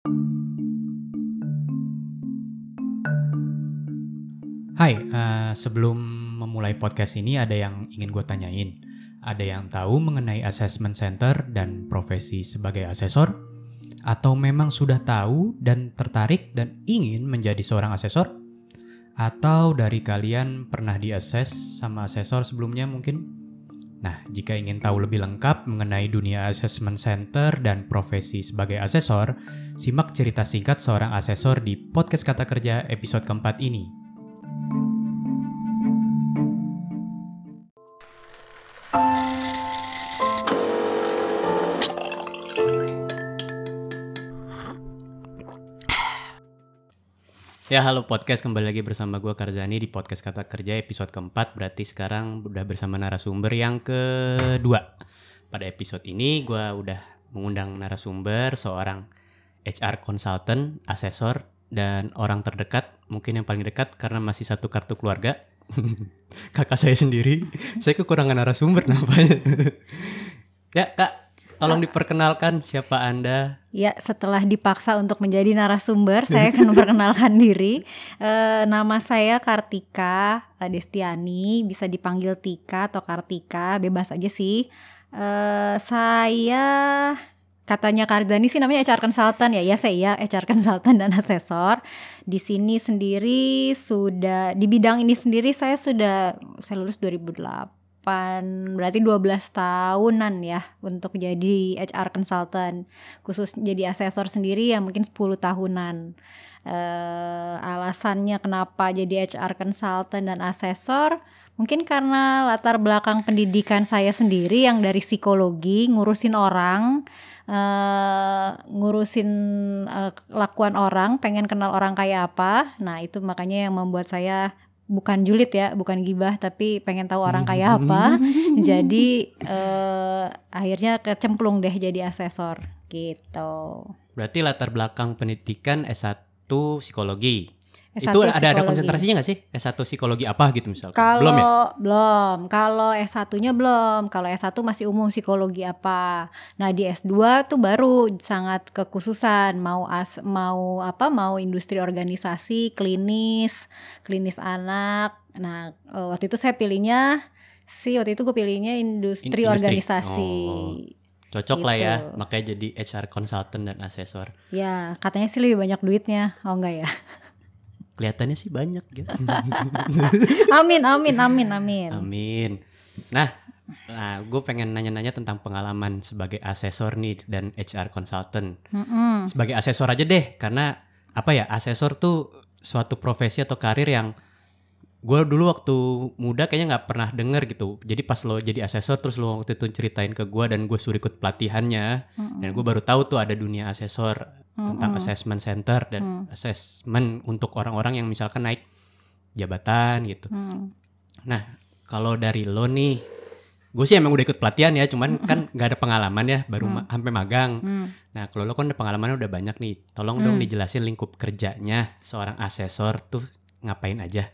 Hai, uh, sebelum memulai podcast ini ada yang ingin gue tanyain. Ada yang tahu mengenai assessment center dan profesi sebagai asesor? Atau memang sudah tahu dan tertarik dan ingin menjadi seorang asesor? Atau dari kalian pernah di-assess sama asesor sebelumnya mungkin? Nah, jika ingin tahu lebih lengkap mengenai dunia assessment center dan profesi sebagai asesor, simak cerita singkat seorang asesor di podcast Kata Kerja episode keempat ini. Ya halo podcast kembali lagi bersama gue Karzani di podcast Kata Kerja episode keempat. Berarti sekarang udah bersama narasumber yang kedua. Pada episode ini gue udah mengundang narasumber seorang HR consultant, asesor dan orang terdekat mungkin yang paling dekat karena masih satu kartu keluarga. Kakak saya sendiri. Saya kekurangan narasumber namanya. Ya kak Tolong diperkenalkan siapa Anda? Ya, setelah dipaksa untuk menjadi narasumber, saya akan memperkenalkan diri. E, nama saya Kartika Destiani, bisa dipanggil Tika atau Kartika, bebas aja sih. E, saya katanya Karzani sih namanya HR consultant ya. Ya saya HR consultant dan asesor. Di sini sendiri sudah di bidang ini sendiri saya sudah saya lulus 2008 berarti 12 tahunan ya untuk jadi HR consultant. Khusus jadi asesor sendiri ya mungkin 10 tahunan. Uh, alasannya kenapa jadi HR consultant dan asesor? Mungkin karena latar belakang pendidikan saya sendiri yang dari psikologi ngurusin orang uh, ngurusin uh, lakuan orang pengen kenal orang kayak apa. Nah itu makanya yang membuat saya bukan julid ya, bukan gibah, tapi pengen tahu orang kayak apa. jadi uh, akhirnya kecemplung deh jadi asesor gitu. Berarti latar belakang pendidikan S1 psikologi. S1 itu ada ada konsentrasinya nggak sih S1 psikologi apa gitu misalnya? Kalau belum ya? Belum. Kalau S1-nya belum. Kalau S1 masih umum psikologi apa. Nah, di S2 tuh baru sangat kekhususan mau as mau apa? Mau industri organisasi, klinis, klinis anak. Nah, eh, waktu itu saya pilihnya sih waktu itu gue pilihnya industri, industri. organisasi. Oh cocok gitu. lah ya gitu. makanya jadi HR consultant dan asesor ya katanya sih lebih banyak duitnya oh enggak ya kelihatannya sih banyak gitu. amin, amin, amin, amin. Amin. Nah, nah gue pengen nanya-nanya tentang pengalaman sebagai asesor nih dan HR consultant. Mm -hmm. Sebagai asesor aja deh, karena apa ya, asesor tuh suatu profesi atau karir yang gue dulu waktu muda kayaknya nggak pernah denger gitu jadi pas lo jadi asesor terus lo waktu itu ceritain ke gue dan gue suruh ikut pelatihannya mm -hmm. dan gue baru tahu tuh ada dunia asesor mm -hmm. tentang assessment center dan mm. assessment untuk orang-orang yang misalkan naik jabatan gitu mm. nah kalau dari lo nih gue sih emang udah ikut pelatihan ya cuman mm -hmm. kan nggak ada pengalaman ya baru mm. ma sampai magang mm. nah kalau lo kan udah pengalamannya udah banyak nih tolong mm. dong dijelasin lingkup kerjanya seorang asesor tuh ngapain aja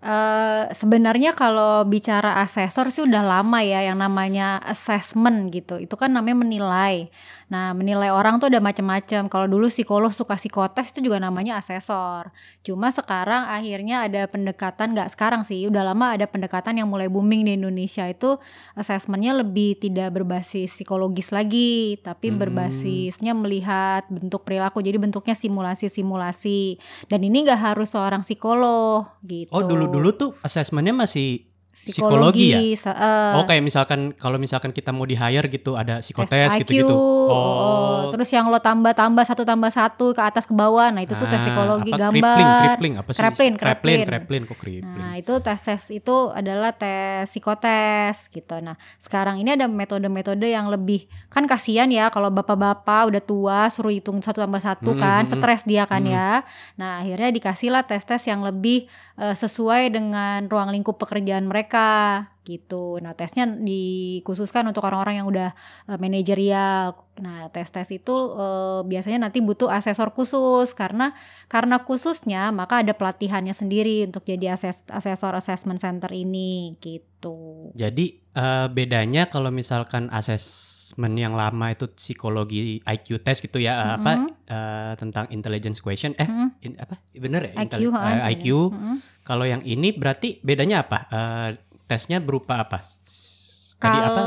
Uh, sebenarnya kalau bicara asesor sih udah lama ya yang namanya assessment gitu. Itu kan namanya menilai. Nah, menilai orang tuh ada macam-macam. Kalau dulu psikolog suka psikotes itu juga namanya asesor. Cuma sekarang akhirnya ada pendekatan nggak sekarang sih, udah lama ada pendekatan yang mulai booming di Indonesia itu assessmentnya lebih tidak berbasis psikologis lagi, tapi hmm. berbasisnya melihat bentuk perilaku. Jadi bentuknya simulasi-simulasi. Dan ini nggak harus seorang psikolog gitu. Oh, dulu-dulu tuh assessmentnya masih psikologi, psikologi ya. Uh, oh kayak misalkan kalau misalkan kita mau di hire gitu ada psikotes gitu-gitu. Oh. oh. Terus yang lo tambah-tambah satu tambah satu ke atas ke bawah. Nah, itu tuh tes ah, psikologi apa, gambar. Kripling, kripling apa sih? Kripling, kripling, kripling kok kripling. Nah, itu tes-tes itu adalah tes psikotes gitu. Nah, sekarang ini ada metode-metode yang lebih kan kasihan ya kalau bapak-bapak udah tua suruh hitung satu tambah satu hmm, kan, hmm, hmm. stres dia kan hmm. ya. Nah, akhirnya dikasihlah tes-tes yang lebih uh, sesuai dengan ruang lingkup pekerjaan mereka gitu. Nah, tesnya dikhususkan untuk orang-orang yang udah uh, manajerial. Nah, tes-tes itu uh, biasanya nanti butuh asesor khusus karena karena khususnya maka ada pelatihannya sendiri untuk jadi ases asesor assessment center ini gitu. Jadi uh, bedanya kalau misalkan asesmen yang lama itu psikologi IQ test gitu ya, mm -hmm. apa uh, tentang intelligence question eh mm -hmm. in, apa bener ya IQ, uh, IQ. Mm -hmm. Kalau yang ini berarti bedanya apa? Uh, tesnya berupa apa? Tadi kalau apa?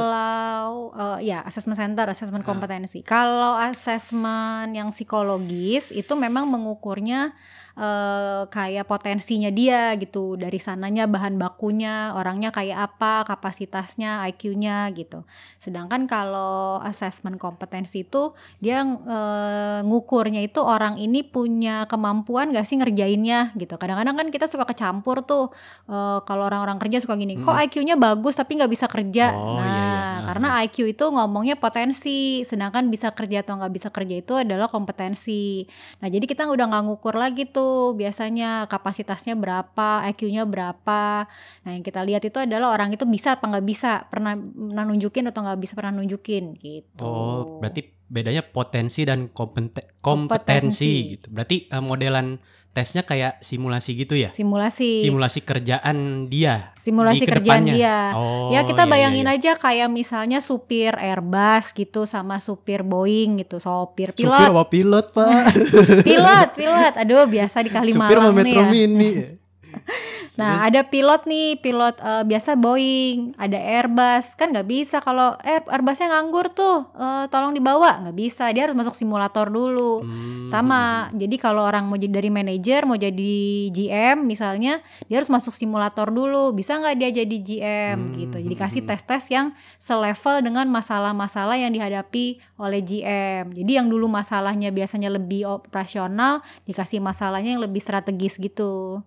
Uh, ya assessment center, assessment ah. kompetensi. Kalau assessment yang psikologis itu memang mengukurnya uh, kayak potensinya dia gitu. Dari sananya bahan bakunya orangnya kayak apa kapasitasnya IQ-nya gitu. Sedangkan kalau assessment kompetensi itu dia uh, ngukurnya itu orang ini punya kemampuan gak sih ngerjainnya gitu. Kadang-kadang kan kita suka kecampur tuh uh, kalau orang-orang kerja suka gini kok hmm. IQ-nya bagus tapi nggak bisa kerja? Oh, nah iya, iya. karena IQ itu ngomongnya potensi sedangkan bisa kerja atau nggak bisa kerja itu adalah kompetensi. Nah jadi kita udah nggak ngukur lagi tuh tuh biasanya kapasitasnya berapa, IQ-nya berapa. Nah yang kita lihat itu adalah orang itu bisa apa nggak bisa, pernah, pernah nunjukin atau nggak bisa pernah nunjukin gitu. Oh berarti bedanya potensi dan kompeten kompetensi, kompetensi gitu. Berarti uh, modelan tesnya kayak simulasi gitu ya? Simulasi. Simulasi kerjaan dia. Simulasi di kerjaan dia. Oh, ya kita iya, iya, bayangin iya, iya. aja kayak misalnya supir Airbus gitu sama supir Boeing gitu, sopir pilot. Supir apa pilot, Pak? pilot, pilot. Aduh, biasa di Kalimalang supir nih ya. Mini. Nah, ada pilot nih, pilot uh, biasa Boeing, ada Airbus. Kan nggak bisa kalau Air, Airbusnya nganggur tuh, uh, tolong dibawa. nggak bisa, dia harus masuk simulator dulu. Hmm. Sama, jadi kalau orang mau jadi dari manajer, mau jadi GM misalnya, dia harus masuk simulator dulu. Bisa nggak dia jadi GM hmm. gitu. Jadi kasih tes-tes yang selevel dengan masalah-masalah yang dihadapi oleh GM. Jadi yang dulu masalahnya biasanya lebih operasional, dikasih masalahnya yang lebih strategis gitu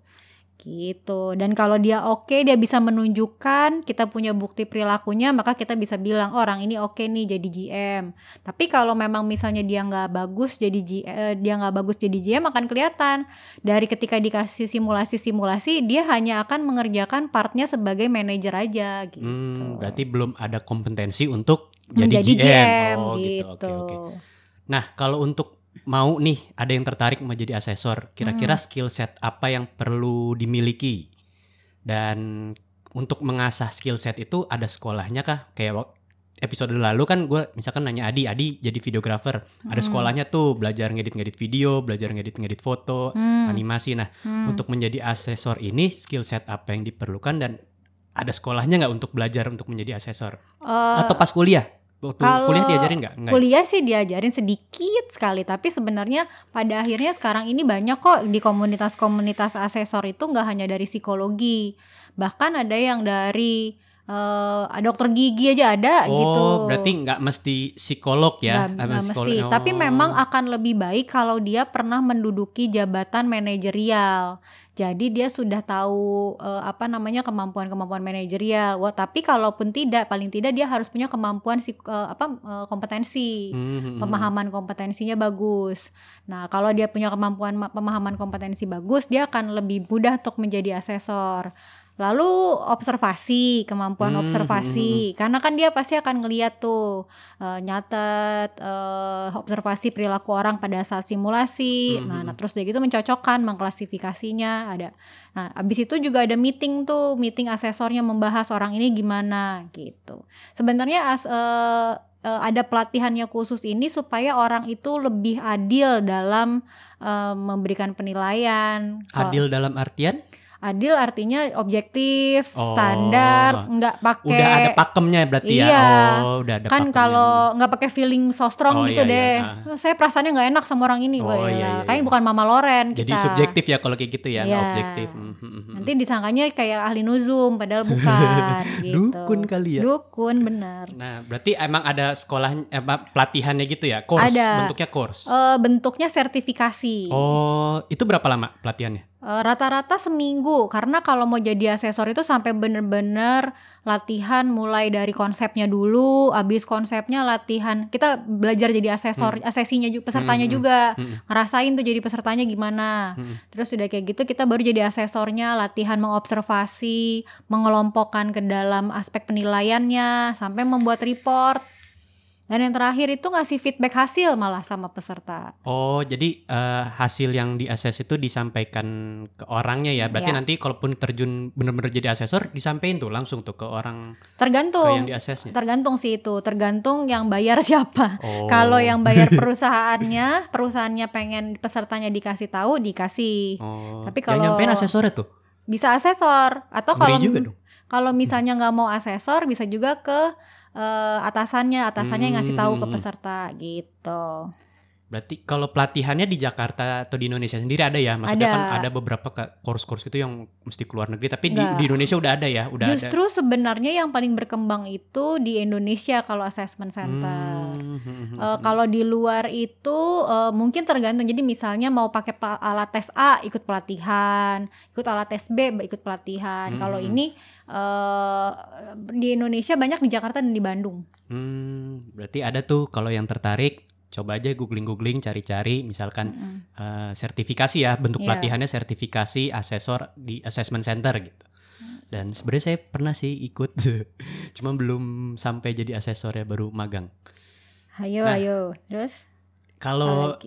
gitu. Dan kalau dia oke okay, dia bisa menunjukkan kita punya bukti perilakunya maka kita bisa bilang oh, orang ini oke okay nih jadi GM tapi kalau memang misalnya dia nggak bagus jadi G, eh, dia nggak bagus jadi GM akan kelihatan. Dari ketika dikasih simulasi-simulasi dia hanya akan mengerjakan partnya sebagai manajer aja gitu. Hmm, berarti belum ada kompetensi untuk jadi Menjadi GM, GM oh gitu, gitu. Okay, okay. nah kalau untuk mau nih ada yang tertarik mau jadi asesor, kira-kira hmm. skill set apa yang perlu dimiliki? Dan untuk mengasah skill set itu ada sekolahnya kah? Kayak episode lalu kan gue misalkan nanya Adi, Adi jadi videografer, hmm. ada sekolahnya tuh belajar ngedit-ngedit video, belajar ngedit-ngedit foto, hmm. animasi. Nah, hmm. untuk menjadi asesor ini skill set apa yang diperlukan dan ada sekolahnya nggak untuk belajar untuk menjadi asesor? Uh, Atau pas kuliah? Waktu Kalau kuliah diajarin nggak? Kuliah sih diajarin sedikit sekali, tapi sebenarnya pada akhirnya sekarang ini banyak kok di komunitas-komunitas asesor itu nggak hanya dari psikologi, bahkan ada yang dari uh, dokter gigi aja ada oh, gitu. Oh, berarti nggak mesti psikolog ya? Nggak, mesti. Oh. Tapi memang akan lebih baik kalau dia pernah menduduki jabatan manajerial. Jadi dia sudah tahu uh, apa namanya kemampuan-kemampuan manajerial. Wah, tapi kalaupun tidak, paling tidak dia harus punya kemampuan uh, apa uh, kompetensi, mm-hmm. pemahaman kompetensinya bagus. Nah, kalau dia punya kemampuan pemahaman kompetensi bagus, dia akan lebih mudah untuk menjadi asesor. Lalu observasi, kemampuan hmm, observasi, hmm, hmm. karena kan dia pasti akan ngeliat tuh uh, nyatet uh, observasi perilaku orang pada saat simulasi. Hmm. Nah, nah terus dia gitu mencocokkan, mengklasifikasinya ada. Nah, abis itu juga ada meeting tuh, meeting asesornya membahas orang ini gimana gitu. Sebenarnya as uh, uh, ada pelatihannya khusus ini supaya orang itu lebih adil dalam uh, memberikan penilaian. Adil dalam artian? Adil artinya objektif, oh, standar, nggak pakai udah ada pakemnya berarti ya? iya, ya. Oh, udah ada Kan kalau nggak pakai feeling so strong oh, gitu iya, deh. Iya. Nah. Saya perasaannya nggak enak sama orang ini, oh, iya, iya, Kayaknya iya. bukan Mama Loren Jadi kita. subjektif ya kalau kayak gitu ya, iya. objektif. Hmm, hmm, hmm, Nanti disangkanya kayak ahli nuzum padahal bukan gitu. Dukun kali ya. Dukun benar. Nah, berarti emang ada sekolah eh, pelatihannya gitu ya? Course, ada. bentuknya course. Uh, bentuknya sertifikasi. Oh, itu berapa lama pelatihannya? Eh, rata-rata seminggu karena kalau mau jadi asesor itu sampai bener-bener latihan mulai dari konsepnya dulu, habis konsepnya latihan kita belajar jadi asesor, asesinya juga pesertanya Hmm, hmm, juga hmm. ngerasain tuh jadi pesertanya gimana. Hmm. Terus udah kayak gitu kita baru jadi asesornya, latihan mengobservasi, mengelompokkan ke dalam aspek penilaiannya sampai membuat report. Dan yang terakhir itu ngasih feedback hasil malah sama peserta. Oh, jadi eh, hasil yang di assess itu disampaikan ke orangnya ya. Berarti Ya. nanti kalaupun terjun bener-bener jadi asesor disampaikan tuh langsung tuh ke orang ke yang Tergantung. di assessnya. Tergantung sih itu, tergantung yang bayar siapa. Oh. Kalau yang bayar perusahaannya, perusahaannya pengen pesertanya dikasih tahu, dikasih. Oh. Tapi yang kalau- nyampein asesornya tuh. Bisa asesor atau kalau kalau misalnya nggak mau asesor, bisa juga ke eh, atasannya, atasannya yang ngasih tahu ke Hmm. peserta gitu. Berarti kalau pelatihannya di Jakarta atau di Indonesia sendiri ada ya? Maksudnya Ada. kan ada beberapa course-course gitu yang mesti keluar negeri, tapi di, di Indonesia udah ada ya, udah Justru sebenarnya yang paling berkembang itu di Indonesia kalau assessment ada. center. Hmm, hmm. kalau di luar itu eh, mungkin tergantung. Jadi misalnya mau pakai alat tes A ikut pelatihan, ikut alat tes B ikut pelatihan. Hmm, Kalau ini eh, di Indonesia banyak di Jakarta dan di Bandung. Hmm, berarti ada tuh kalau yang tertarik coba aja googling-googling cari-cari misalkan Mm-mm. eh, sertifikasi ya bentuk Iya. pelatihannya sertifikasi asesor di assessment center gitu. Dan sebenarnya saya pernah sih ikut, cuma belum sampai jadi asesor ya baru magang. Ayo Nah, ayo. Terus Kalau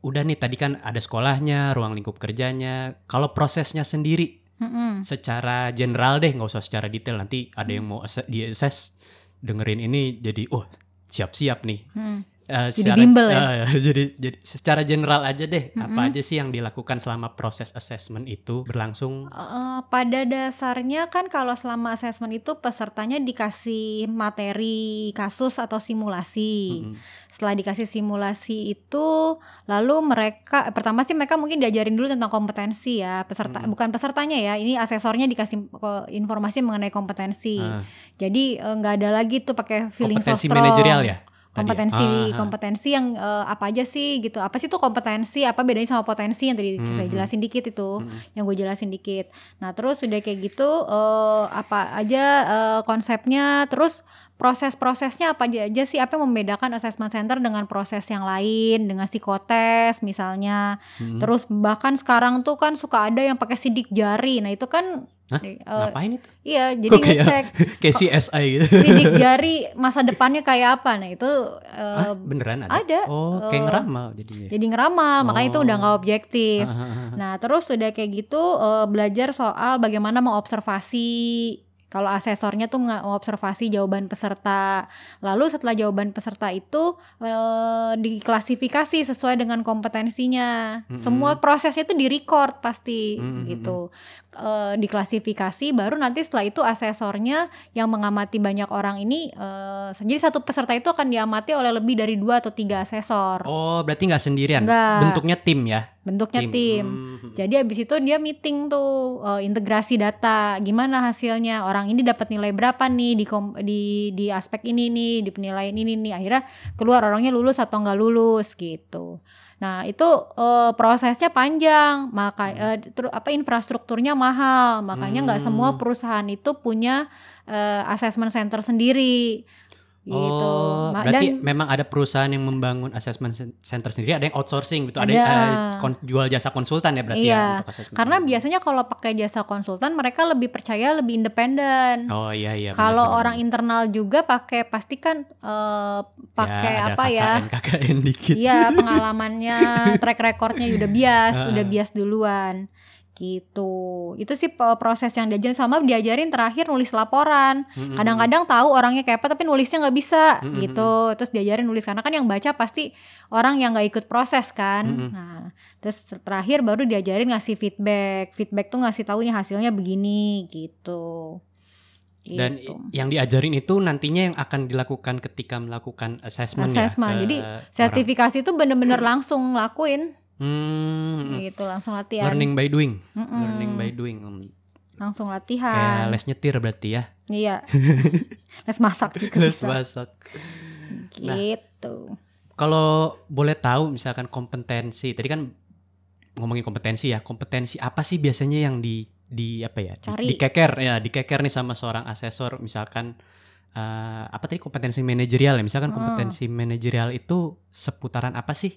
udah nih tadi kan ada sekolahnya, ruang lingkup kerjanya. Kalau prosesnya sendiri Mm-mm. secara general deh, nggak usah secara detail. Nanti ada yang mau asse- di assess dengerin ini jadi oh siap-siap nih. Mm. Eh, Jadi bimbel ya? eh, jadi jadi secara general aja deh apa Mm-mm. aja sih yang dilakukan selama proses assessment itu berlangsung Eh, pada dasarnya kan kalau selama assessment itu pesertanya dikasih materi kasus atau simulasi. Mm-mm. Setelah dikasih simulasi itu, lalu mereka pertama sih mereka mungkin diajarin dulu tentang kompetensi ya peserta, Mm. bukan pesertanya ya. Ini asesornya dikasih informasi mengenai kompetensi. Ah, Jadi nggak ada lagi tuh pakai feeling so kompetensi manajerial ya? Kompetensi Ah, ah. kompetensi yang eh, apa aja sih gitu? Apa sih tuh kompetensi? Apa bedanya sama potensi? Yang tadi saya Mhm. jelasin dikit itu Mm-mm. yang gue jelasin dikit. Nah terus udah kayak gitu eh, apa aja eh, konsepnya? Terus proses-prosesnya apa aja, aja sih? Apa yang membedakan assessment center dengan proses yang lain? Dengan psikotes misalnya. Mm-mm. terus bahkan sekarang tuh kan suka ada yang pakai sidik jari. Nah itu kan Hah? eh, ngapain itu iya jadi Kok kayak- ngecek kayak CSI gitu sidik jari masa depannya kayak apa nah itu eh, ah, beneran ada ada. oh kayak Eh, ngeramal jadinya jadi ngeramal makanya itu udah Oh. nggak objektif Ah, ah, ah, ah. nah terus udah kayak gitu eh, belajar soal bagaimana mengobservasi kalau asesornya tuh mengobservasi jawaban peserta lalu setelah jawaban peserta itu eh, diklasifikasi sesuai dengan kompetensinya Mm-mm. semua prosesnya itu direcord pasti Mm-mm. gitu Eh, diklasifikasi baru nanti setelah itu asesornya yang mengamati banyak orang ini eh, jadi satu peserta itu akan diamati oleh lebih dari dua atau tiga asesor oh berarti nggak sendirian Nggak. bentuknya tim ya bentuknya tim. Hmm. Jadi abis itu dia meeting tuh eh, integrasi data, gimana hasilnya orang ini dapat nilai berapa nih di kom- di di aspek ini nih, di penilaian ini nih, akhirnya keluar orangnya lulus atau nggak lulus gitu. Nah itu eh, prosesnya panjang, maka eh, ter- apa infrastrukturnya mahal, makanya nggak Hmm. semua perusahaan itu punya eh, assessment center sendiri gitu. Oh, berarti dan- memang ada perusahaan yang membangun assessment cen- center sendiri, ada yang outsourcing gitu, ada, Ada. yang eh, kon- jual jasa konsultan ya berarti Iya, ya untuk assessment. Karena biasanya kalau pakai jasa konsultan mereka lebih percaya lebih independen. Oh iya iya. kalau orang benar. internal juga pakai pasti kan eh, pakai Ya, apa ya? KKN KKN dikit. Iya pengalamannya, track recordnya udah bias, Ah. udah bias duluan gitu. Itu sih proses yang diajarin sama diajarin terakhir nulis laporan. Kadang-kadang tahu orangnya kayak apa tapi nulisnya nggak bisa gitu. Terus diajarin nulis karena kan yang baca pasti orang yang nggak ikut proses kan. Nah, terus terakhir baru diajarin ngasih feedback. Feedback tuh ngasih tahu nih hasilnya begini gitu. Dan Gitu. yang diajarin itu nantinya yang akan dilakukan ketika melakukan assessment, assessment. ya. Jadi orang. sertifikasi itu bener-bener langsung lakuin Hmm, gitu, langsung latihan. learning by doing. Mm-mm. Learning by doing. Hmm, Langsung Kayak latihan. les nyetir berarti ya. Iya. Les masak juga Les bisa. masak. Nah. Gitu. Kalau boleh tahu misalkan kompetensi, tadi kan ngomongin kompetensi ya, kompetensi apa sih biasanya yang di di apa ya? Cari. Di, dikeker ya, dikeker nih sama seorang asesor misalkan eh, apa tadi kompetensi manajerial ya? Misalkan Hmm. kompetensi manajerial itu seputaran apa sih?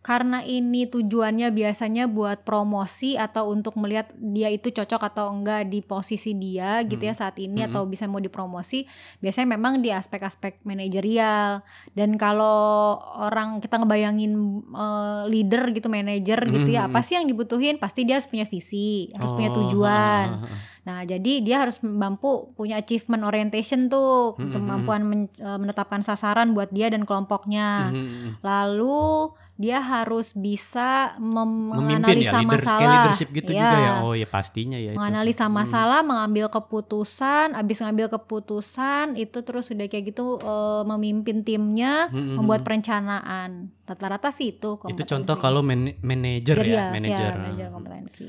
Karena ini tujuannya biasanya buat promosi atau untuk melihat dia itu cocok atau enggak di posisi dia gitu ya saat ini Mm-mm. atau bisa mau dipromosi. Biasanya memang di aspek-aspek manajerial. Dan kalau orang kita ngebayangin eh, leader gitu, manajer gitu ya, Mm-mm. apa sih yang dibutuhin? Pasti dia harus punya visi, harus punya Oh, tujuan. ha, ha. Nah, jadi dia harus mampu punya achievement orientation tuh, kemampuan men- eh, menetapkan sasaran buat dia dan kelompoknya. Lalu dia harus bisa ya, menganalisa leader, kayak masalah. leadership gitu juga ya. Oh ya pastinya ya itu. Menganalisa Hmm. masalah, mengambil keputusan, habis ngambil keputusan itu terus udah kayak gitu eh, memimpin timnya, Mhm. membuat perencanaan. Rata-rata sih itu Itu kompetensi. contoh kalau man- manajer Jadi ya, manajer. manajer kompetensi.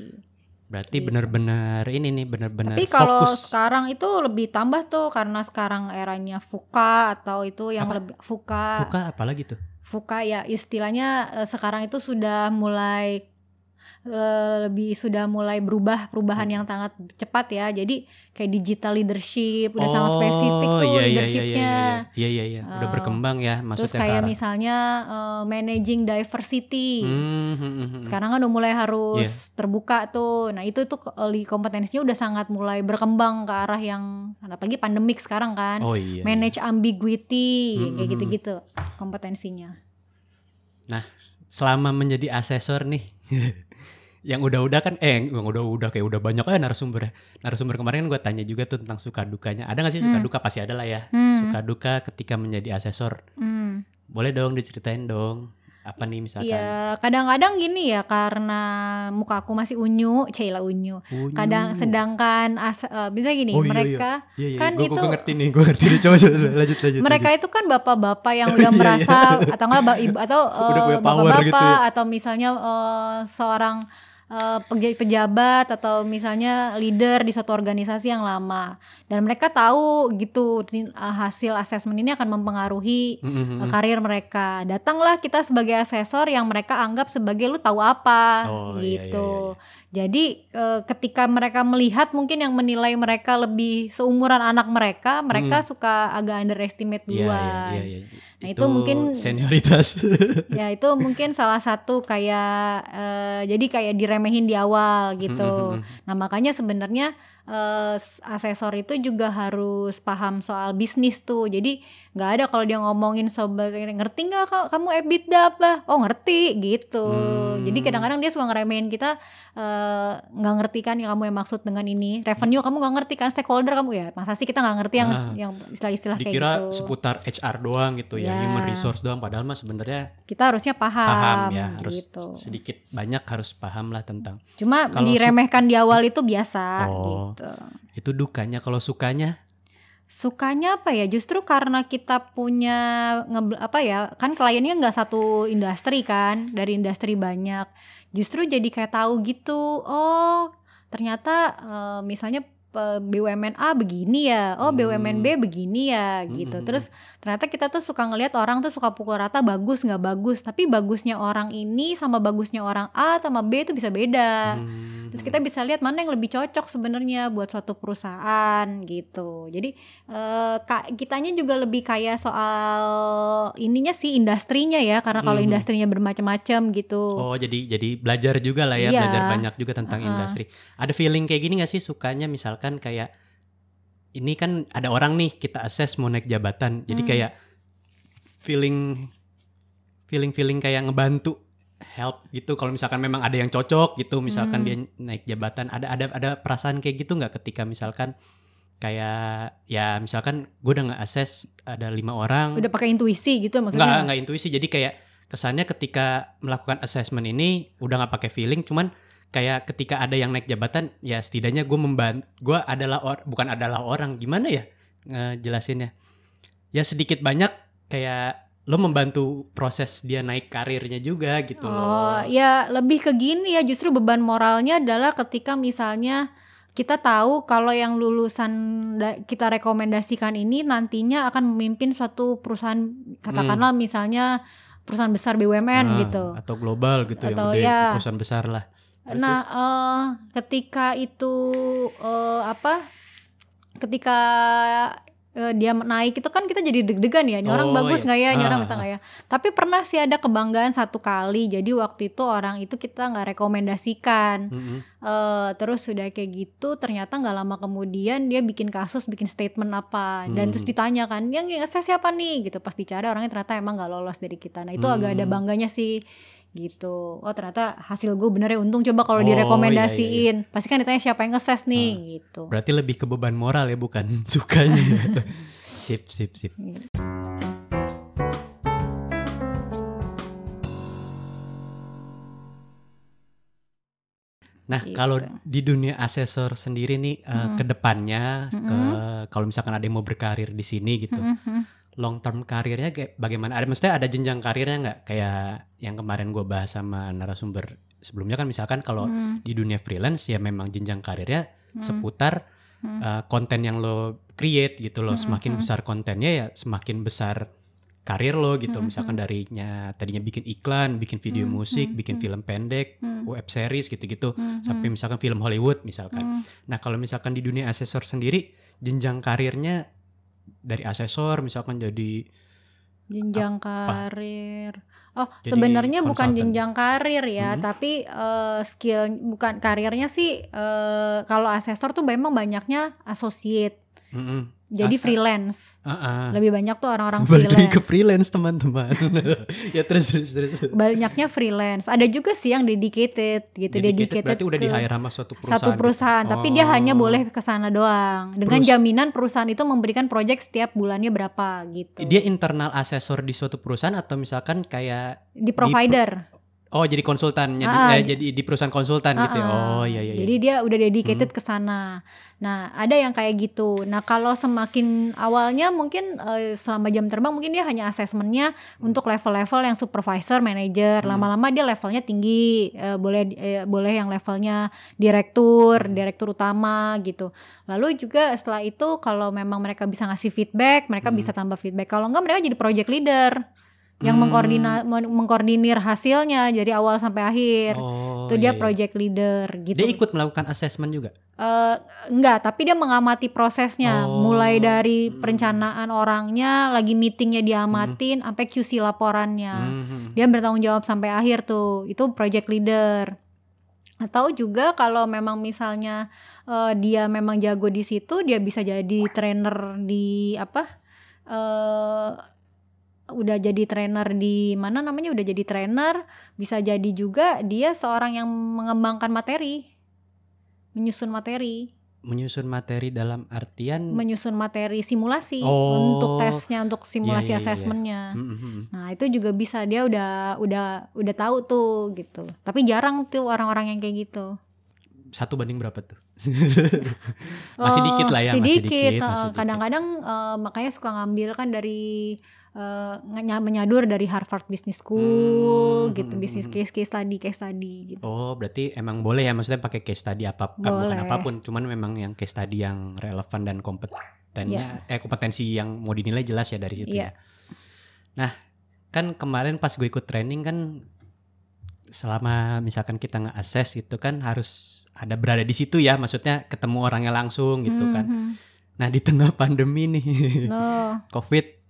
Berarti Gitu. benar-benar ini nih benar-benar Tapi kalau fokus. sekarang itu lebih tambah tuh karena sekarang eranya FUKA atau itu yang Apa? lebih FUKA. Fuka apalagi tuh? FUKA ya istilahnya eh, sekarang itu sudah mulai eh, lebih sudah mulai berubah perubahan Hmm. yang sangat cepat ya. Jadi kayak digital leadership udah sangat spesifik tuh iya, iya, iya, leadershipnya. Iya iya iya, iya. udah Eh, berkembang ya Terus maksudnya ke kayak misalnya eh, managing diversity. Hmm, hmm, hmm, hmm. Sekarang kan udah mulai harus Iya. terbuka tuh. Nah, itu tuh kompetensinya udah sangat mulai berkembang ke arah yang apalagi pandemik sekarang kan. Oh iya. Manage ambiguity Hmm, kayak hmm, gitu-gitu kompetensinya. Selama menjadi asesor nih yang udah-udah kan eh yang udah-udah kayak udah banyak aja narasumber. Narasumber kemarin gue tanya juga tuh tentang suka dukanya. Ada gak sih suka Hmm. duka pasti ada lah ya. Hmm. Suka duka ketika menjadi asesor. Hmm. Boleh dong diceritain dong. Apa nih misalkan? Iya, kadang-kadang gini ya karena muka aku masih unyu, Cila unyu. Unyu. Kadang sedangkan as, eh, misalnya gini, Oh, iya, mereka Iya, iya, kan gua, itu- gua ngerti nih, gue ngerti nih. Coba, coba, lanjut, lanjut. mereka lanjut. itu kan bapak-bapak yang udah Iya, merasa atau enggak ibu atau power bapak-bapak gitu ya. atau misalnya eh, seorang eh, peja- pejabat atau misalnya leader di suatu organisasi yang lama dan mereka tahu gitu eh, hasil asesmen ini akan mempengaruhi Mm, mm, mm. eh, karir mereka. Datanglah kita sebagai asesor yang mereka anggap sebagai lu tahu apa Oh, iya, gitu. Jadi eh, ketika mereka melihat mungkin yang menilai mereka lebih seumuran anak mereka, mereka suka agak underestimate. Iya, duluan. iya, iya, iya. Nah, itu mungkin- senioritas. Ya itu mungkin salah satu kayak eh, jadi kayak diremehin di awal gitu. Hmm, Nah makanya sebenarnya eh, asesor itu juga harus paham soal bisnis tuh. Jadi nggak ada kalau dia ngomongin sobat ngerti nggak ka- kamu EBITDA apa? Oh ngerti gitu. Hmm. Jadi kadang-kadang dia suka ngeremehin kita eh, nggak ngerti kan yang kamu yang maksud dengan ini revenue kamu nggak ngerti kan stakeholder kamu ya masa sih kita nggak ngerti yang Ah. yang istilah-istilah kayak Dikira gitu. seputar HR doang gitu ya, Ya. human resource doang. Padahal mah sebenarnya Kita harusnya paham, paham ya, harus gitu. sedikit banyak harus paham lah tentang. Cuma Kalau diremehkan di awal itu biasa Oh. gitu. Itu dukanya kalau sukanya Sukanya apa ya? Justru karena kita punya nge, apa ya? Kan kliennya nggak satu industri kan, dari industri banyak. Justru jadi kayak tahu gitu. Oh, ternyata eh, misalnya BUMN A begini ya. Oh, Hmm. BUMN B begini ya gitu. Hmm. Terus ternyata kita tuh suka ngelihat orang tuh suka pukul rata bagus nggak bagus, tapi bagusnya orang ini sama bagusnya orang A sama B itu bisa beda. Hmm, Terus kita bisa lihat mana yang lebih cocok sebenarnya buat suatu perusahaan gitu. Jadi eh, ka- kitanya juga lebih kayak soal ininya sih industrinya ya, karena kalau Mhm. industrinya bermacam-macam gitu. Oh jadi jadi belajar juga lah ya Iya. belajar banyak juga tentang Uh-uh. industri. Ada feeling kayak gini gak sih sukanya misalkan kayak ini kan ada orang nih kita assess mau naik jabatan jadi Hmm. kayak feeling feeling feeling kayak ngebantu help gitu kalau misalkan memang ada yang cocok gitu misalkan Hmm. dia naik jabatan ada ada ada perasaan kayak gitu nggak ketika misalkan kayak ya misalkan gue udah nggak assess ada lima orang Udah pakai intuisi gitu nggak maksudnya. nggak intuisi jadi kayak kesannya ketika melakukan assessment ini udah nggak pakai feeling cuman kayak ketika ada yang naik jabatan ya setidaknya gue membantu gue adalah or- bukan adalah orang gimana ya ngejelasinnya ya sedikit banyak kayak lo membantu proses dia naik karirnya juga gitu Oh, loh ya lebih ke gini ya, justru beban moralnya adalah ketika misalnya kita tahu kalau yang lulusan kita rekomendasikan ini nantinya akan memimpin suatu perusahaan katakanlah misalnya perusahaan besar BUMN Ah, gitu. Atau global gitu Atau yang gede, ya. perusahaan besar lah. Terus, Nah, eh, ketika itu eh, apa? Ketika eh, dia naik itu kan kita jadi deg-degan ya. Ini orang Oh, bagus iya. nggak ya? Ini orang Ah, bisa nggak ya? Tapi pernah sih ada kebanggaan satu kali. Jadi waktu itu orang itu kita nggak rekomendasikan. Mm-mm. Eh, terus sudah kayak gitu, ternyata nggak lama kemudian dia bikin kasus, bikin statement apa, dan Hmm. terus ditanya kan, yang yang saya siapa nih? Gitu. Pas dicari orangnya ternyata emang nggak lolos dari kita. Nah itu agak ada Hmm. bangganya sih gitu oh ternyata hasil gue bener ya untung coba kalau Oh, iya, direkomendasiin pasti kan ditanya siapa yang nge-ses nih Ah. gitu Berarti lebih ke beban moral ya bukan sukanya. sip, sip, sip. Nah, Gitu. kalau di dunia asesor sendiri nih Mm-mm. ke depannya ke Mm-mm. kalau misalkan ada yang mau berkarir di sini gitu. Mhm. Long term karirnya kayak bagaimana? Ada maksudnya ada jenjang karirnya nggak? Kayak yang kemarin gue bahas sama narasumber sebelumnya kan misalkan kalau Hmm, di dunia freelance ya memang jenjang karirnya hmm, seputar hmm. uh, konten yang lo create gitu loh. Hmm, Semakin hmm. besar kontennya ya semakin besar karir lo gitu. Hmm, Misalkan darinya tadinya bikin iklan, bikin video Hmm, musik, hmm, bikin hmm. film pendek, Hmm, web series gitu-gitu. hmm, Sampai hmm, misalkan film Hollywood misalkan. hmm. Nah, kalau misalkan di dunia asesor sendiri jenjang karirnya dari asesor misalkan jadi jenjang karir. Oh, Jadi sebenarnya bukan jenjang karir ya, Mhm. tapi eh, skill bukan karirnya sih eh, kalau asesor tuh memang banyaknya associate. Mm-mm. Jadi Ah, ah. freelance. Ah, ah. Lebih banyak tuh orang-orang Balik lagi ke freelance. freelance teman-teman. ya terus terus terus. Banyaknya freelance. Ada juga sih yang dedicated gitu, dedicated, berarti udah di hire sama suatu perusahaan. satu perusahaan, gitu. tapi dia hanya Oh. boleh ke sana doang. Dengan Perus- jaminan perusahaan itu memberikan project setiap bulannya berapa gitu. Dia internal asesor di suatu perusahaan atau misalkan kayak di provider. Oh jadi konsultannya di- Ah, eh, jadi di perusahaan konsultan gitu ya. Ah, Oh iya iya. iya. Jadi dia udah dedicated ke sana. Nah, ada yang kayak gitu. Nah, kalau semakin awalnya mungkin eh, selama jam terbang mungkin dia hanya asesmennya untuk level-level yang supervisor, manager. Hmm. Lama-lama dia levelnya tinggi, eh, boleh eh, boleh yang levelnya direktur, Hmm. direktur utama gitu. Lalu juga setelah itu kalau memang mereka bisa ngasih feedback, mereka Hmm. bisa tambah feedback. Kalau enggak mereka jadi project leader yang Hmm. mengkoordinir hasilnya dari awal sampai akhir. Oh, itu dia iya, iya. project leader gitu. Dia ikut melakukan assessment juga. Eh, enggak, tapi dia mengamati prosesnya, Oh, mulai dari hmm. perencanaan orangnya, lagi meetingnya diamatin, sampai QC laporannya. Mhm. Dia bertanggung jawab sampai akhir tuh, itu project leader. Atau juga kalau memang misalnya eh, dia memang jago di situ, dia bisa jadi trainer di apa? eh udah jadi trainer di mana namanya? Udah jadi trainer, bisa jadi juga dia seorang yang mengembangkan materi, menyusun materi. Menyusun materi dalam artian menyusun materi simulasi Oh. untuk tesnya untuk simulasi Iya, iya, iya, iya. asesmennya. Mhm. Nah itu juga bisa dia udah udah udah tahu tuh gitu. Tapi jarang tuh orang-orang yang kayak gitu. satu banding berapa tuh? Masih Oh, dikit lah ya, masih masih dikit. dikit, eh, masih dikit. Kadang-kadang eh, makanya suka ngambil kan dari eh, ngenya- menyadur dari Harvard Business School Hmm, gitu, hmm, bisnis hmm. case case study case study gitu. Oh, berarti emang boleh ya maksudnya pakai case study apa bukan Boleh. apa pun, cuman memang yang case study yang relevan dan kompetennya Iya. eh kompetensi yang mau dinilai jelas ya dari situ Iya. ya. Nah, kan kemarin pas gue ikut training kan selama misalkan kita nge-assess gitu kan harus ada berada di situ ya, maksudnya ketemu orangnya langsung gitu kan. Mhm. Nah, di tengah pandemi nih, Loh. Covid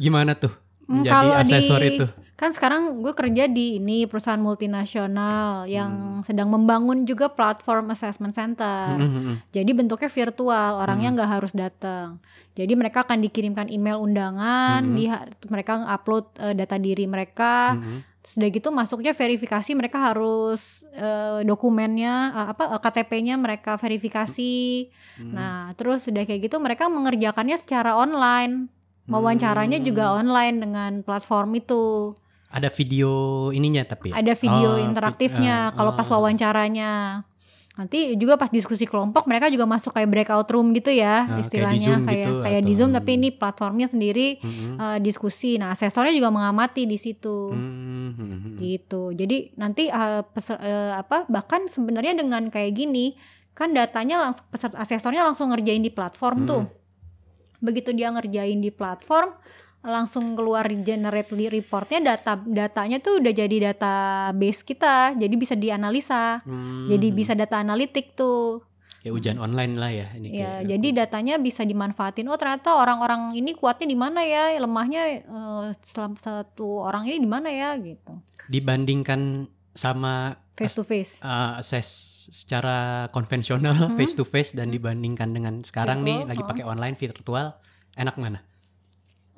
gimana tuh Hmm, menjadi kalau asesor di- itu? Kan sekarang gue kerja di ini perusahaan multinasional Hmm. yang sedang membangun juga platform assessment center. Mhm, mhm. Jadi bentuknya virtual, orangnya Hmm. nggak harus datang. Jadi mereka akan dikirimkan email undangan, Mhm. di mereka upload data diri mereka. Mhm. Terus udah gitu masuknya verifikasi mereka harus eh, dokumennya eh, apa eh, KTP-nya mereka verifikasi. Mhm. Nah, terus sudah kayak gitu mereka mengerjakannya secara online. Wawancaranya Hmm. juga online dengan platform itu. Ada video ininya tapi ya? Ada video Oh, interaktifnya ah, kalau pas ah. wawancaranya. Nanti juga pas diskusi kelompok mereka juga masuk kayak breakout room gitu ya kayak di istilahnya Zoom kayak gitu kayak di Zoom tapi ini platformnya sendiri Mhm. eh, diskusi. Nah, asesornya juga mengamati di situ. Mhm. Gitu. Jadi nanti eh, peser- eh, apa bahkan sebenarnya dengan kayak gini kan datanya langsung peserta asesornya langsung ngerjain di platform Hmm. tuh. Begitu dia ngerjain di platform langsung keluar generate reportnya data datanya tuh udah jadi database kita jadi bisa dianalisa. Hmm. jadi bisa data analitik tuh. Ya ujian online lah ya ini ya kayak- jadi datanya bisa dimanfaatin. Oh ternyata orang-orang ini kuatnya di mana ya? Lemahnya selam- satu orang ini di mana ya? Gitu. Dibandingkan sama face to face uh, ses secara konvensional face to face dan dibandingkan dengan sekarang nih Virtual, lagi oh. pakai online virtual enak mana?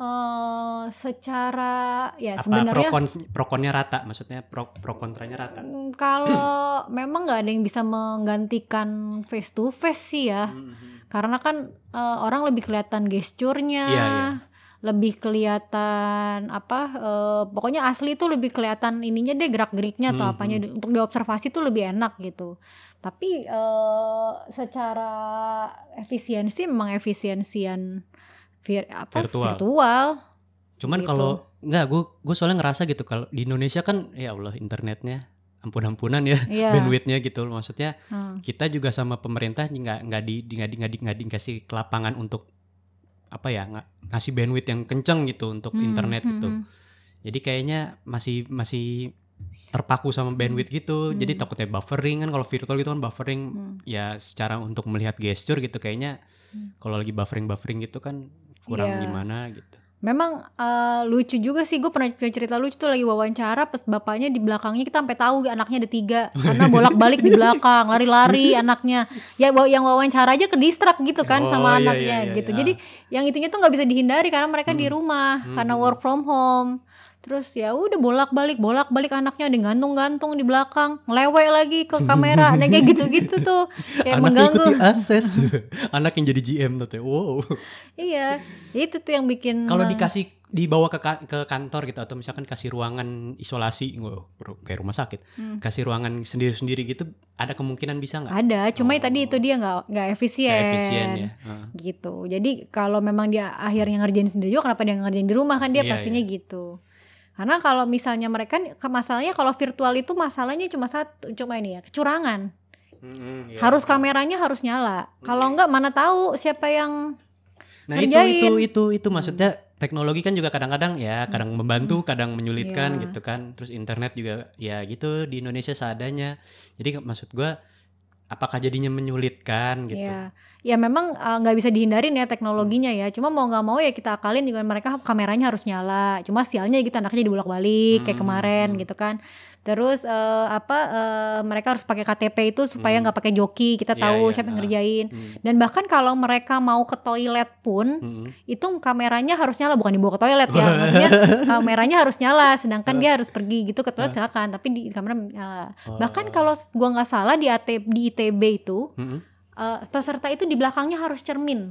eh secara ya Apa pro sebenarnya kon pro konnya rata maksudnya pro pro kontranya rata? mm, kalau memang nggak ada yang bisa menggantikan face to face sih ya karena kan eh, orang lebih kelihatan gesturnya Iya, iya. Lebih kelihatan apa eh, pokoknya asli tuh lebih kelihatan ininya deh gerak geriknya atau Hmm, apanya untuk diobservasi tuh lebih enak gitu tapi eh, secara efisiensi memang efisiensian vir, apa Virtual. virtual Cuman Gitu. kalau nggak gue gue soalnya ngerasa gitu kalau di Indonesia kan ya Allah internetnya ampun-ampunan ya Iya. bandwidthnya gitu maksudnya Hmm. kita juga sama pemerintah nggak nggak di di- nggak di, nggak di, nggak dikasih kelapangan untuk apa ya nggak ngasih bandwidth yang kenceng gitu untuk Hmm, internet hmm, gitu. hmm. Jadi kayaknya masih masih terpaku sama bandwidth gitu. Jadi Hmm. takutnya buffering kan kalau virtual gitu kan buffering Hmm. ya secara untuk melihat gesture gitu kayaknya Hmm. kalau lagi buffering buffering gitu kan kurang Iya. gimana gitu. Memang eh, lucu juga sih gue pernah punya cerita lucu tuh lagi wawancara pas bapaknya di belakangnya kita sampai tahu anaknya ada tiga karena bolak-balik di belakang lari-lari anaknya ya yang wawancara aja ke distrak gitu kan Oh, sama iya, anaknya iya, iya, gitu iya. jadi yang itunya tuh nggak bisa dihindari karena mereka di Hmm. rumah karena Hmm. work from home terus ya udah bolak-balik bolak-balik anaknya ada gantung-gantung di belakang ngelewek lagi ke kamera nah, kayak gitu-gitu tuh kayak Anak mengganggu akses. Anak yang jadi GM tuh. Wow. iya itu tuh yang bikin Kalau dikasih dibawa ke ka- ke kantor gitu atau misalkan kasih ruangan isolasi kayak rumah sakit, Hmm. kasih ruangan sendiri-sendiri gitu, ada kemungkinan bisa nggak? ada cuma Oh. tadi itu dia nggak nggak efisien, Nggak efisien ya. Heeh. gitu jadi kalau memang dia akhirnya ngerjain sendiri juga kenapa dia ngerjain di rumah kan dia Iya, pastinya gitu karena kalau misalnya mereka ke masalahnya kalau virtual itu masalahnya cuma satu cuma ini ya kecurangan Mm-mm, iya. harus kameranya harus nyala kalau nggak mana tahu siapa yang Nah itu ngerjain. itu itu itu maksudnya teknologi kan juga kadang-kadang ya kadang membantu, kadang menyulitkan Iya. gitu kan. Terus internet juga ya gitu di Indonesia seadanya. Jadi maksud gua apakah jadinya menyulitkan gitu? ya ya memang eh, nggak bisa dihindarin ya teknologinya ya. Cuma mau nggak mau ya kita akalin juga mereka kameranya harus nyala. Cuma sialnya gitu anaknya dibolak balik kayak Hmm, kemarin hmm. gitu kan terus eh, apa eh, mereka harus pakai KTP itu supaya Hmm. nggak pakai joki kita Iya, tahu iya, siapa yang nah. ngerjain Hmm. dan bahkan kalau mereka mau ke toilet pun Mm-mm. itu kameranya harus nyala bukan dibawa ke toilet ya maksudnya kameranya harus nyala sedangkan dia harus pergi gitu ke toilet silakan tapi di kamera nyala bahkan Oh. kalau gua nggak salah di AT, di ITB itu Mm-mm. eh, peserta itu di belakangnya harus cermin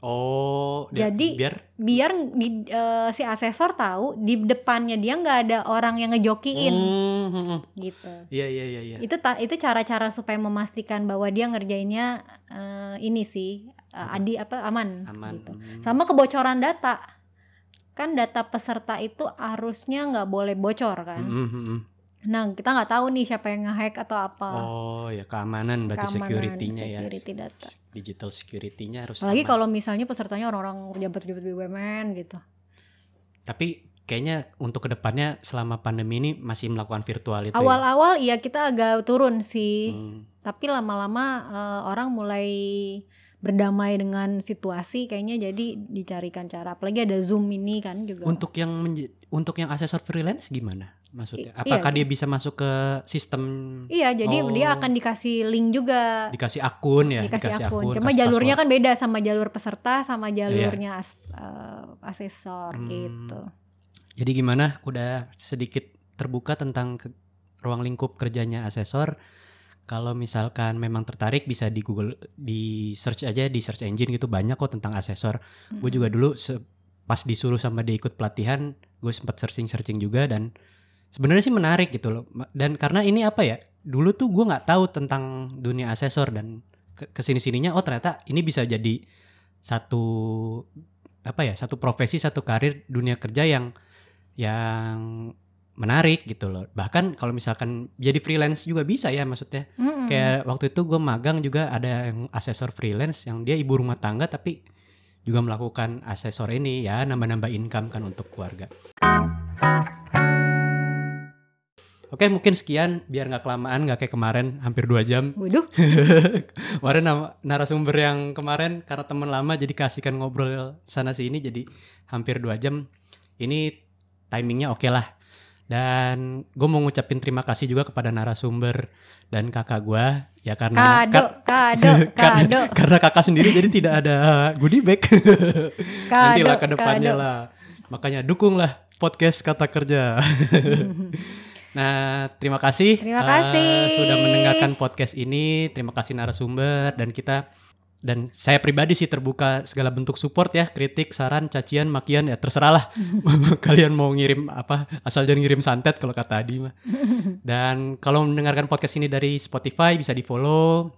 Oh, Jadi- biar biar di, eh, si asesor tahu di depannya dia nggak ada orang yang ngejokiin Hmm, hmm, hmm. gitu Iya iya iya iya. itu ta- itu cara-cara supaya memastikan bahwa dia ngerjainnya eh, ini sih eh, adi apa aman, Aman. gitu. Hmm. sama kebocoran data kan data peserta itu harusnya nggak boleh bocor kan Mm, mm, mm. Nah kita nggak tahu nih siapa yang ngehack atau apa Oh, ya keamanan berarti security-nya ya. security data Digital security-nya harus apalagi aman. kalau misalnya pesertanya orang-orang pejabat-pejabat BUMN gitu Tapi kayaknya untuk ke depannya selama pandemi ini masih melakukan virtual itu. ya? awal-awal iya kita agak turun sih Hmm. tapi lama-lama eh, orang mulai berdamai dengan situasi kayaknya jadi dicarikan cara apalagi ada zoom ini kan juga Untuk yang untuk yang asesor freelance gimana? Maksudnya, I- apakah iya. dia bisa masuk ke sistem iya jadi Oh. dia akan dikasih link juga dikasih akun ya? dikasih, akun cuma kasih jalurnya password. kan beda sama jalur peserta sama jalurnya as- eh, asesor Hmm. gitu Jadi gimana? Udah sedikit terbuka tentang ke- ruang lingkup kerjanya asesor. Kalau misalkan memang tertarik bisa di Google di search aja di search engine gitu banyak kok tentang asesor. Gue juga dulu pas disuruh sama dia ikut pelatihan, gue sempat searching-searching juga dan sebenarnya sih menarik gitu loh. Dan karena ini apa ya? Dulu tuh gue nggak tahu tentang dunia asesor dan ke ke sini sininya oh ternyata ini bisa jadi satu apa ya satu profesi satu karir dunia kerja yang yang menarik gitu loh. Bahkan kalau misalkan jadi freelance juga bisa ya maksudnya. Mm-mm. Kayak waktu itu gue magang juga ada yang asesor freelance yang dia ibu rumah tangga tapi juga melakukan asesor ini ya nambah-nambah income kan untuk keluarga. Oke mungkin sekian biar nggak kelamaan nggak kayak kemarin hampir dua jam. Waduh. kemarin narasumber yang kemarin karena teman lama jadi kasihkan ngobrol sana sini jadi hampir dua jam. Ini timingnya oke lah. Dan gue mau ngucapin terima kasih juga kepada narasumber dan kakak gue ya karena Kado, kar- kado, kado. karena kakak sendiri jadi tidak ada goodie bag. Nanti lah ke depannya kado. lah. Makanya dukunglah podcast kata kerja. Nah, terima kasih. Terima eh, kasih. sudah mendengarkan podcast ini. Terima kasih narasumber dan kita dan saya pribadi sih terbuka segala bentuk support ya, kritik, saran, cacian, makian ya terserah lah. Kalian mau ngirim apa, asal jangan ngirim santet kalau kata Adi mah. Dan kalau mendengarkan podcast ini dari Spotify bisa di-follow.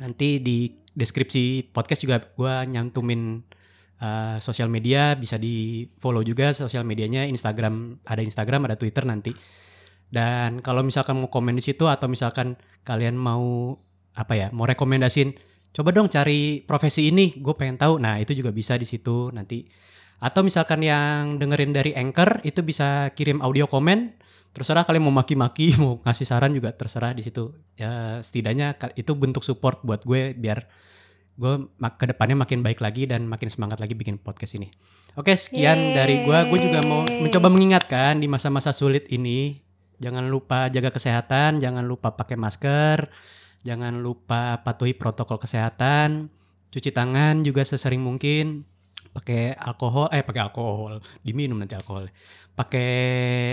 Nanti di deskripsi podcast juga gua nyantumin uh, sosial media bisa di-follow juga sosial medianya Instagram ada Instagram ada Twitter nanti. Dan kalau misalkan mau komen di situ atau misalkan kalian mau apa ya, mau rekomendasiin coba dong cari profesi ini, gue pengen tahu. Nah, itu juga bisa di situ nanti. Atau misalkan yang dengerin dari Anchor itu bisa kirim audio komen. Terserah kalian mau maki-maki, mau ngasih saran juga terserah di situ. Ya setidaknya itu bentuk support buat gue biar gue ke depannya makin baik lagi dan makin semangat lagi bikin podcast ini. Oke, sekian dari gue. Gue juga mau Yeay. mencoba mengingatkan di masa-masa sulit ini, jangan lupa jaga kesehatan, jangan lupa pakai masker, jangan lupa patuhi protokol kesehatan, cuci tangan juga sesering mungkin, pakai alkohol, eh pakai alkohol, diminum nanti alkohol, pakai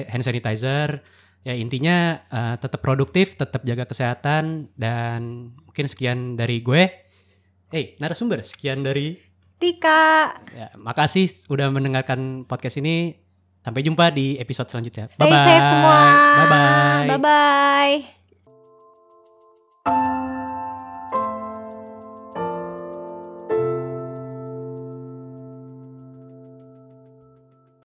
hand sanitizer. Ya intinya eh, tetap produktif, tetap jaga kesehatan dan mungkin sekian dari gue. Hey, narasumber, sekian dari Tika. ya, makasih udah mendengarkan podcast ini. Sampai jumpa di episode selanjutnya. Stay safe semua. Bye bye. Bye bye.